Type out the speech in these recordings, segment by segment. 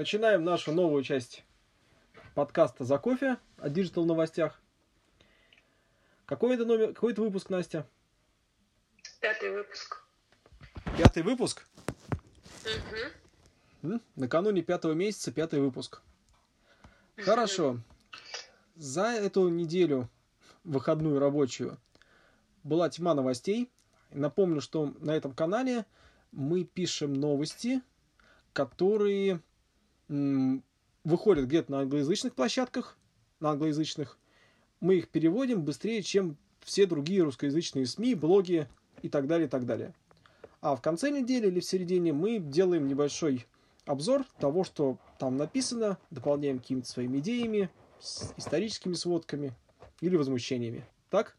начинаем нашу новую часть подкаста «За кофе» о digital новостях. Какой это номер, какой это выпуск, Настя? Пятый выпуск. Пятый выпуск? Угу. Накануне пятого месяца пятый выпуск. Хорошо. За эту неделю, выходную рабочую, была тьма новостей. Напомню, что на этом канале мы пишем новости, которые выходят где-то на англоязычных площадках, на англоязычных. Мы их переводим быстрее, чем все другие русскоязычные СМИ, блоги и так далее, и так далее. А в конце недели или в середине мы делаем небольшой обзор того, что там написано, дополняем какими-то своими идеями, с историческими сводками или возмущениями. Так?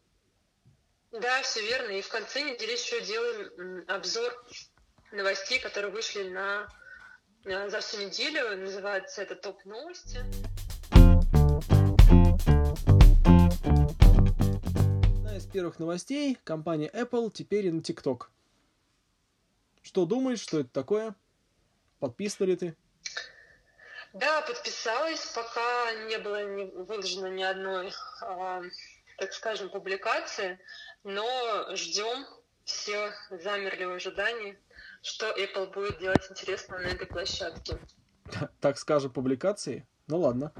Да, все верно. И в конце недели еще делаем обзор новостей, которые вышли на, за всю неделю. Называется это топ новости. Одна из первых новостей компания Apple теперь и на TikTok. Что думаешь, что это такое? Подписана ли ты? Да, подписалась, пока не было не выложено ни одной, э, так скажем, публикации, но ждем, все замерли в ожидании, что Apple будет делать интересно на этой площадке. Так скажем, публикации? Ну ладно.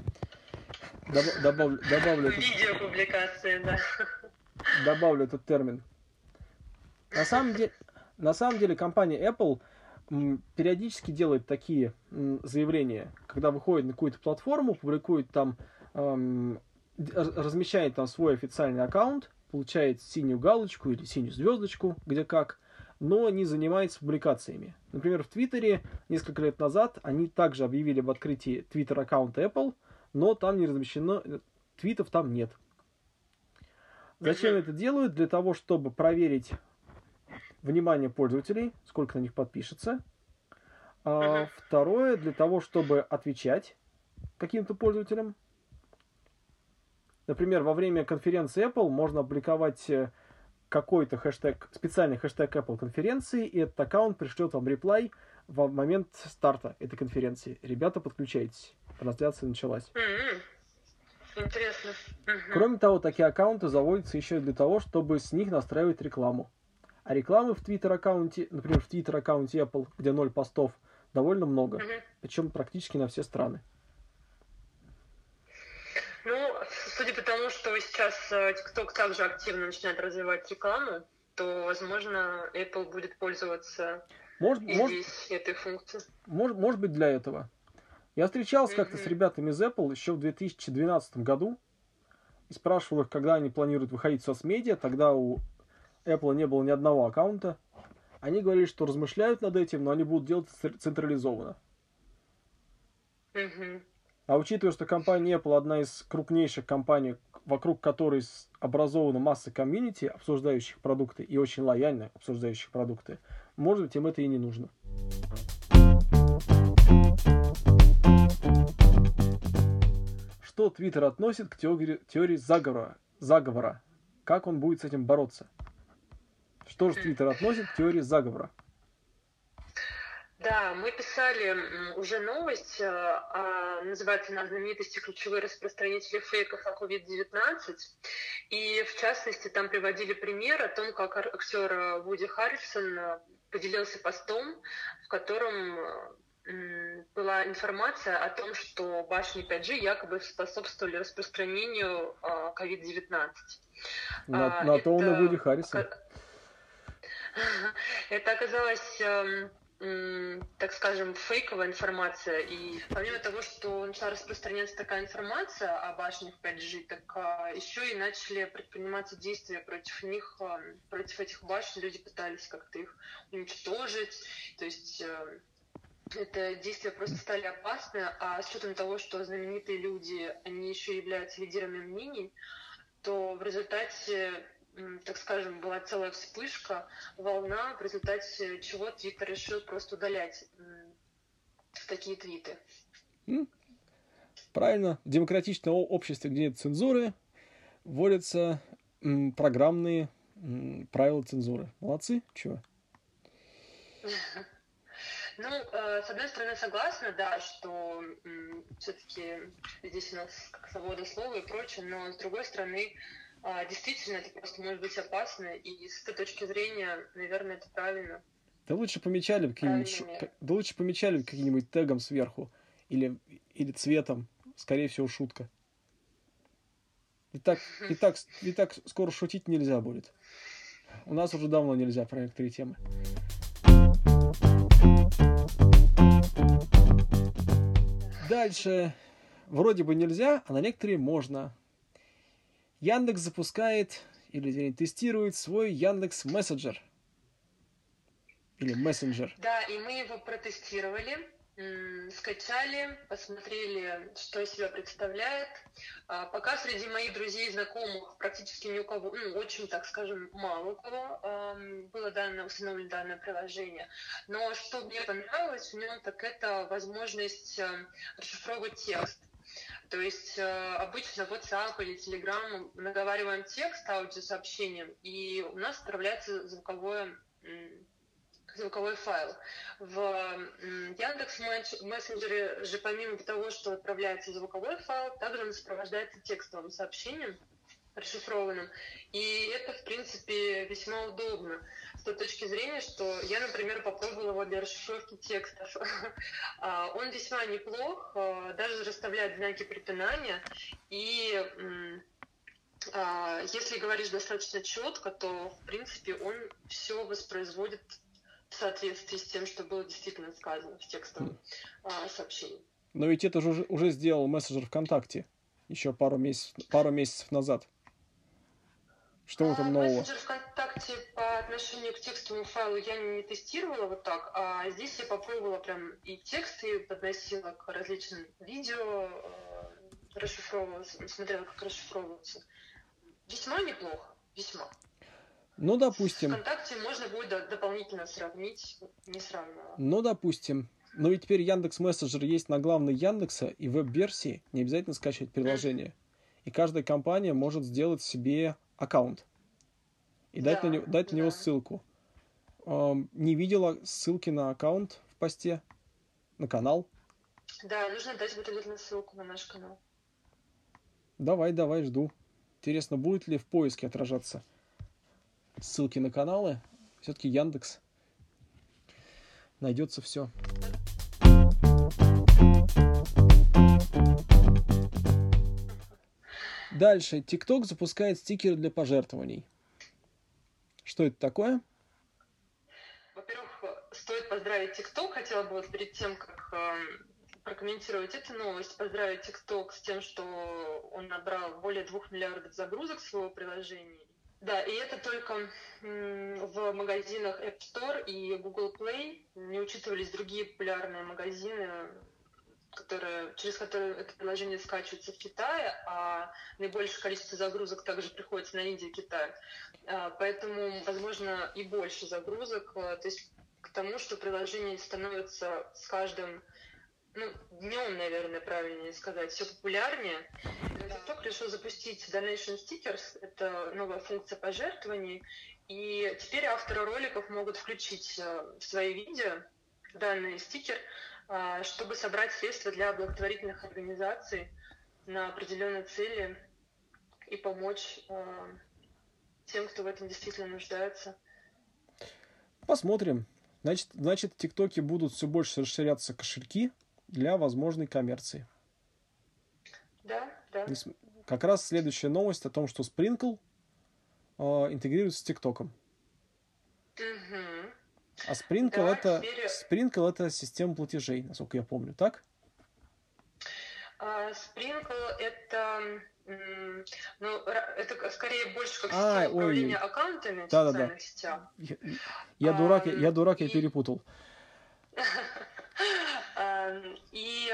Доб- добавлю, добавлю, этот, Видеопубликации, да. добавлю этот термин. На самом деле, на самом деле компания Apple периодически делает такие заявления, когда выходит на какую-то платформу, публикует там, эм, размещает там свой официальный аккаунт, получает синюю галочку или синюю звездочку, где как, но не занимается публикациями. Например, в Твиттере несколько лет назад они также объявили об открытии Твиттер аккаунта Apple, но там не размещено, э, твитов там нет. Зачем это делают? Для того, чтобы проверить внимание пользователей, сколько на них подпишется. А. Второе, для того, чтобы отвечать каким-то пользователям. Например, во время конференции Apple можно опубликовать э, какой-то хэштег, специальный хэштег Apple конференции, и этот аккаунт пришлет вам реплай в момент старта этой конференции. Ребята, подключайтесь. Трансляция началась. М-м. Интересно. Кроме того, такие аккаунты заводятся еще и для того, чтобы с них настраивать рекламу. А рекламы в Twitter аккаунте, например, в Twitter аккаунте Apple, где ноль постов, довольно много. Причем практически на все страны. Ну, судя по тому, что сейчас э, TikTok также активно начинает развивать рекламу, то, возможно, Apple будет пользоваться Может, и может, здесь этой функцией. может, может быть для этого. Я встречался как-то с ребятами из Apple еще в 2012 году и спрашивал их, когда они планируют выходить в соцмедиа. Тогда у Apple не было ни одного аккаунта. Они говорили, что размышляют над этим, но они будут делать центр- централизованно. Мгм. А учитывая, что компания Apple одна из крупнейших компаний, вокруг которой образована масса комьюнити, обсуждающих продукты и очень лояльно обсуждающих продукты, может быть, им это и не нужно. Что Твиттер относит к теории, теории заговора, заговора? Как он будет с этим бороться? Что же Твиттер относит к теории заговора? Да, мы писали уже новость, э, о, называется она «Знаменитости ключевые распространители фейков о COVID-19». И, в частности, там приводили пример о том, как актер э, Вуди Харрисон э, поделился постом, в котором была информация о том, что башни 5G якобы способствовали распространению э, COVID-19. На, А, на то он и Вуди Харрисон. Это оказалось, эм, так скажем, фейковая информация. И помимо того, что начала распространяться такая информация о башнях 5G, так а, еще и начали предприниматься действия против них, эм, против этих башен. Люди пытались как-то их уничтожить. То есть э, это действия просто стали опасны, а с учетом того, что знаменитые люди, они еще являются лидерами мнений, то в результате, так скажем, была целая вспышка, волна, в результате чего Твиттер решил просто удалять такие твиты. Правильно, в демократичном обществе, где нет цензуры, вводятся программные правила цензуры. Молодцы, чего? Ну, э, с одной стороны, согласна, да, что все-таки здесь у нас как свобода слова и прочее, но с другой стороны, действительно, это просто может быть опасно, и с этой точки зрения, наверное, это правильно. Да лучше помечали каким-нибудь, да лучше помечали каким-нибудь тегом сверху или, или цветом, скорее всего, шутка. И так, и, так, и так скоро шутить нельзя будет. У нас уже давно нельзя про некоторые темы. Дальше. Вроде бы нельзя, а на некоторые можно. Яндекс запускает или вернее, тестирует свой Яндекс Мессенджер. Или мессенджер. Да, и мы его протестировали скачали, посмотрели, что из себя представляет. А, пока среди моих друзей и знакомых практически ни у кого, ну, очень, так скажем, мало у кого было данное, установлено данное приложение. Но что мне понравилось в нем, так это возможность э, расшифровывать текст. То есть э, обычно WhatsApp или Telegram наговариваем текст аудиосообщением, и у нас отправляется звуковое звуковой файл. В Яндекс мессенджере же помимо того, что отправляется звуковой файл, также он сопровождается текстовым сообщением расшифрованным. И это, в принципе, весьма удобно с той точки зрения, что я, например, попробовала его для расшифровки текстов. А, он весьма неплох, а, даже расставляет знаки препинания. И а, если говоришь достаточно четко, то, в принципе, он все воспроизводит в соответствии с тем, что было действительно сказано в текстовом сообщении. Но ведь это уже, уже сделал мессенджер ВКонтакте еще пару месяцев, пару месяцев назад. Что в этом а, нового? Мессенджер ВКонтакте по отношению к текстовому файлу я не тестировала вот так, а здесь я попробовала прям и тексты подносила к различным видео, э, расшифровывала, смотрела, как расшифровываются. Весьма неплохо, весьма. Ну, допустим. ВКонтакте можно будет дополнительно сравнить, не сравнивала. Ну, допустим. Но ведь теперь Яндекс Мессенджер есть на главной Яндекса и веб-версии, не обязательно скачивать приложение. И каждая компания может сделать себе аккаунт и дать, да, на, него, дать да. на него ссылку. Не видела ссылки на аккаунт в посте, на канал. Да, нужно дать обязательно ссылку на наш канал. Давай, давай, жду. Интересно, будет ли в поиске отражаться ссылки на каналы. Все-таки Яндекс. Найдется все. Дальше. TikTok запускает стикеры для пожертвований. Что это такое? Во-первых, стоит поздравить TikTok. Хотела бы вот перед тем, как э, прокомментировать эту новость, поздравить TikTok с тем, что он набрал более двух миллиардов загрузок своего приложения да, и это только в магазинах App Store и Google Play. Не учитывались другие популярные магазины, которые, через которые это приложение скачивается в Китае, а наибольшее количество загрузок также приходится на Индию и Китай. А, поэтому, возможно, и больше загрузок. А, то есть к тому, что приложение становится с каждым ну, днем, наверное, правильнее сказать, все популярнее. TikTok решил запустить Donation Stickers, это новая функция пожертвований, и теперь авторы роликов могут включить э, в свои видео данный стикер, чтобы собрать средства для благотворительных организаций на определенные цели и помочь э, тем, кто в этом действительно нуждается. Посмотрим. Значит, значит, в ТикТоке будут все больше расширяться кошельки, для возможной коммерции. Да, да. Как раз следующая новость о том, что Sprinkle э, интегрируется с ТикТоком. Угу. А Sprinkle да, это теперь... Sprinkle это система платежей, насколько я помню, так? Sprinkle это ну, это скорее больше как а, система управления ой, аккаунтами в да, социальных да, да. сетях. Я, я а, дурак, я, я дурак, и... я перепутал. Эм, и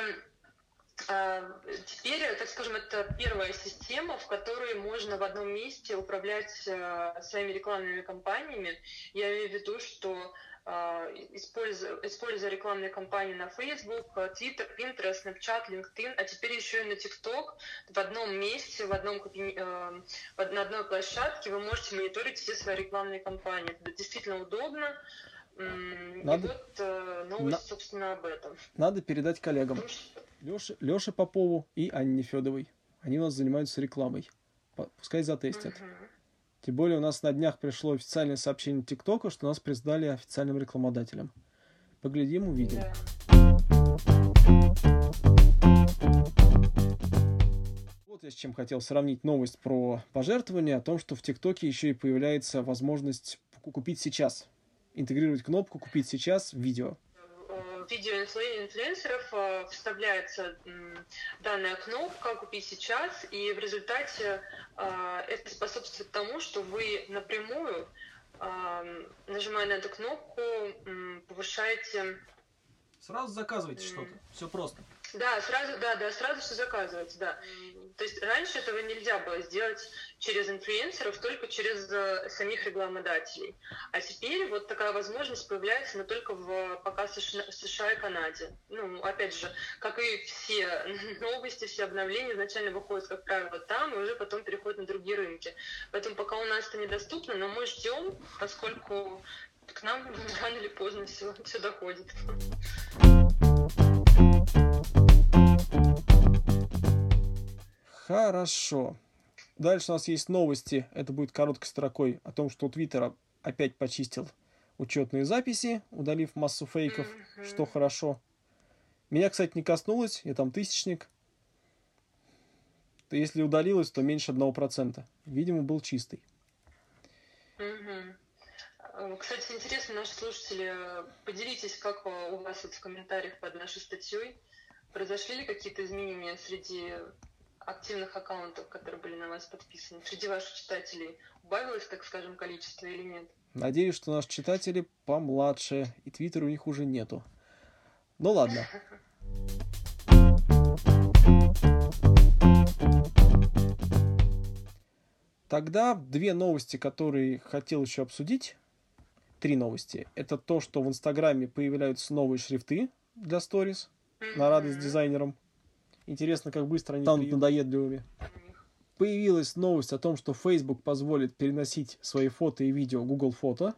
Теперь, так скажем, это первая система, в которой можно в одном месте управлять э, своими рекламными кампаниями. Я имею в виду, что э, используя, используя рекламные кампании на Facebook, Twitter, Pinterest, Snapchat, LinkedIn, а теперь еще и на TikTok, в одном месте, в одном, на одной площадке вы можете мониторить все свои рекламные кампании. Это действительно удобно. Надо... И вот э, новость, На... собственно, об этом. Надо передать коллегам. Леше, Леше Попову и Анне Федовой. Они у нас занимаются рекламой. Пускай затестят. Угу. Тем более у нас на днях пришло официальное сообщение ТикТока, что нас признали официальным рекламодателем. Поглядим, увидим. Да. Вот я с чем хотел сравнить новость про пожертвования, о том, что в ТикТоке еще и появляется возможность купить сейчас. Интегрировать кнопку «Купить сейчас» в видео видео инфлюенсеров э, вставляется данная кнопка «Купить сейчас», и в результате э, это способствует тому, что вы напрямую, э, нажимая на эту кнопку, повышаете... Сразу заказывайте что-то, все просто. Да, сразу, да, да, сразу все заказывать, да. То есть раньше этого нельзя было сделать через инфлюенсеров, только через э, самих рекламодателей. А теперь вот такая возможность появляется, но только в пока США и Канаде. Ну, опять же, как и все новости, все обновления изначально выходят, как правило, там, и уже потом переходят на другие рынки. Поэтому пока у нас это недоступно, но мы ждем, поскольку к нам рано или поздно все, все доходит. Хорошо. Дальше у нас есть новости. Это будет короткой строкой о том, что Твиттер опять почистил учетные записи, удалив массу фейков, mm-hmm. что хорошо. Меня, кстати, не коснулось, я там тысячник. То если удалилось, то меньше одного процента. Видимо, был чистый. Mm-hmm. Кстати, интересно, наши слушатели, поделитесь, как у вас вот в комментариях под нашей статьей. Произошли ли какие-то изменения среди активных аккаунтов, которые были на вас подписаны, среди ваших читателей убавилось, так скажем, количество или нет? Надеюсь, что наши читатели помладше, и твиттера у них уже нету. Ну ладно. Тогда две новости, которые хотел еще обсудить. Три новости. Это то, что в Инстаграме появляются новые шрифты для сторис на радость дизайнерам. Интересно, как быстро они станут надоедливыми. Появилась новость о том, что Facebook позволит переносить свои фото и видео Google Фото.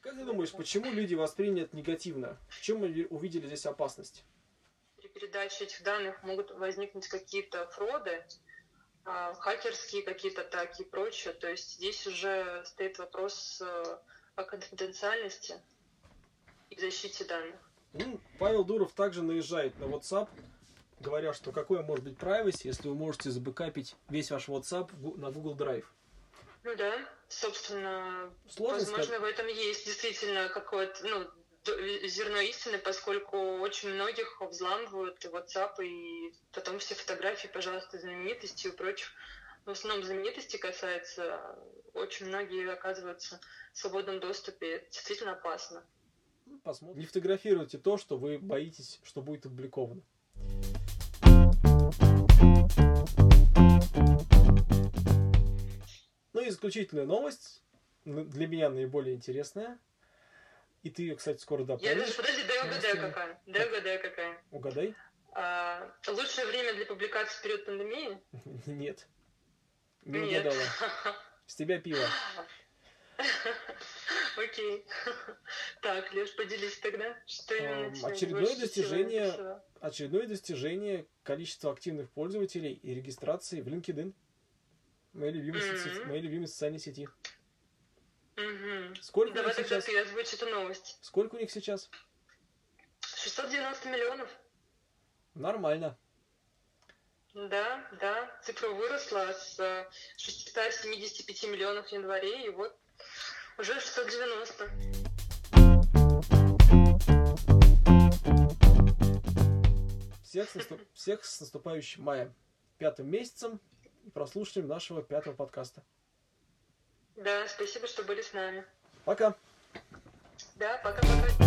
Как ты думаешь, почему люди восприняли это негативно? В чем мы увидели здесь опасность? При передаче этих данных могут возникнуть какие-то фроды, а, хакерские какие-то атаки и прочее. То есть здесь уже стоит вопрос э, о конфиденциальности и защите данных. Ну, Павел Дуров также наезжает на WhatsApp говоря, что какое может быть privacy, если вы можете забэкапить весь ваш WhatsApp на Google Drive. Ну да, собственно, Сложно возможно, сказать. в этом есть действительно какое-то, ну, зерно истины, поскольку очень многих взламывают WhatsApp, и потом все фотографии, пожалуйста, знаменитости и прочих. В основном знаменитости касается, очень многие оказываются в свободном доступе. Это действительно опасно. Посмотрим. Не фотографируйте то, что вы боитесь, что будет опубликовано. Ну и заключительная новость, для меня наиболее интересная. И ты ее, кстати, скоро дополнишь. Я даже, подожди, дай угадаю какая. Дай угадаю какая. Угадай. А, лучшее время для публикации в период пандемии? Нет. Не Нет. угадала. С тебя пиво. Окей. Так, Леш, поделись тогда, что именно Очередное достижение, очередное достижение количества активных пользователей и регистрации в LinkedIn. Моей любимой, mm-hmm. моей любимой социальной сети. Mm-hmm. Сколько Давай у них тогда сейчас? ты озвучь эту новость. Сколько у них сейчас? 690 миллионов. Нормально. Да, да, цифра выросла с 675 миллионов в январе, и вот уже 690. Всех с, наступ... Всех с наступающим маем, пятым месяцем и прослушиванием нашего пятого подкаста. Да, спасибо, что были с нами. Пока. Да, пока-пока.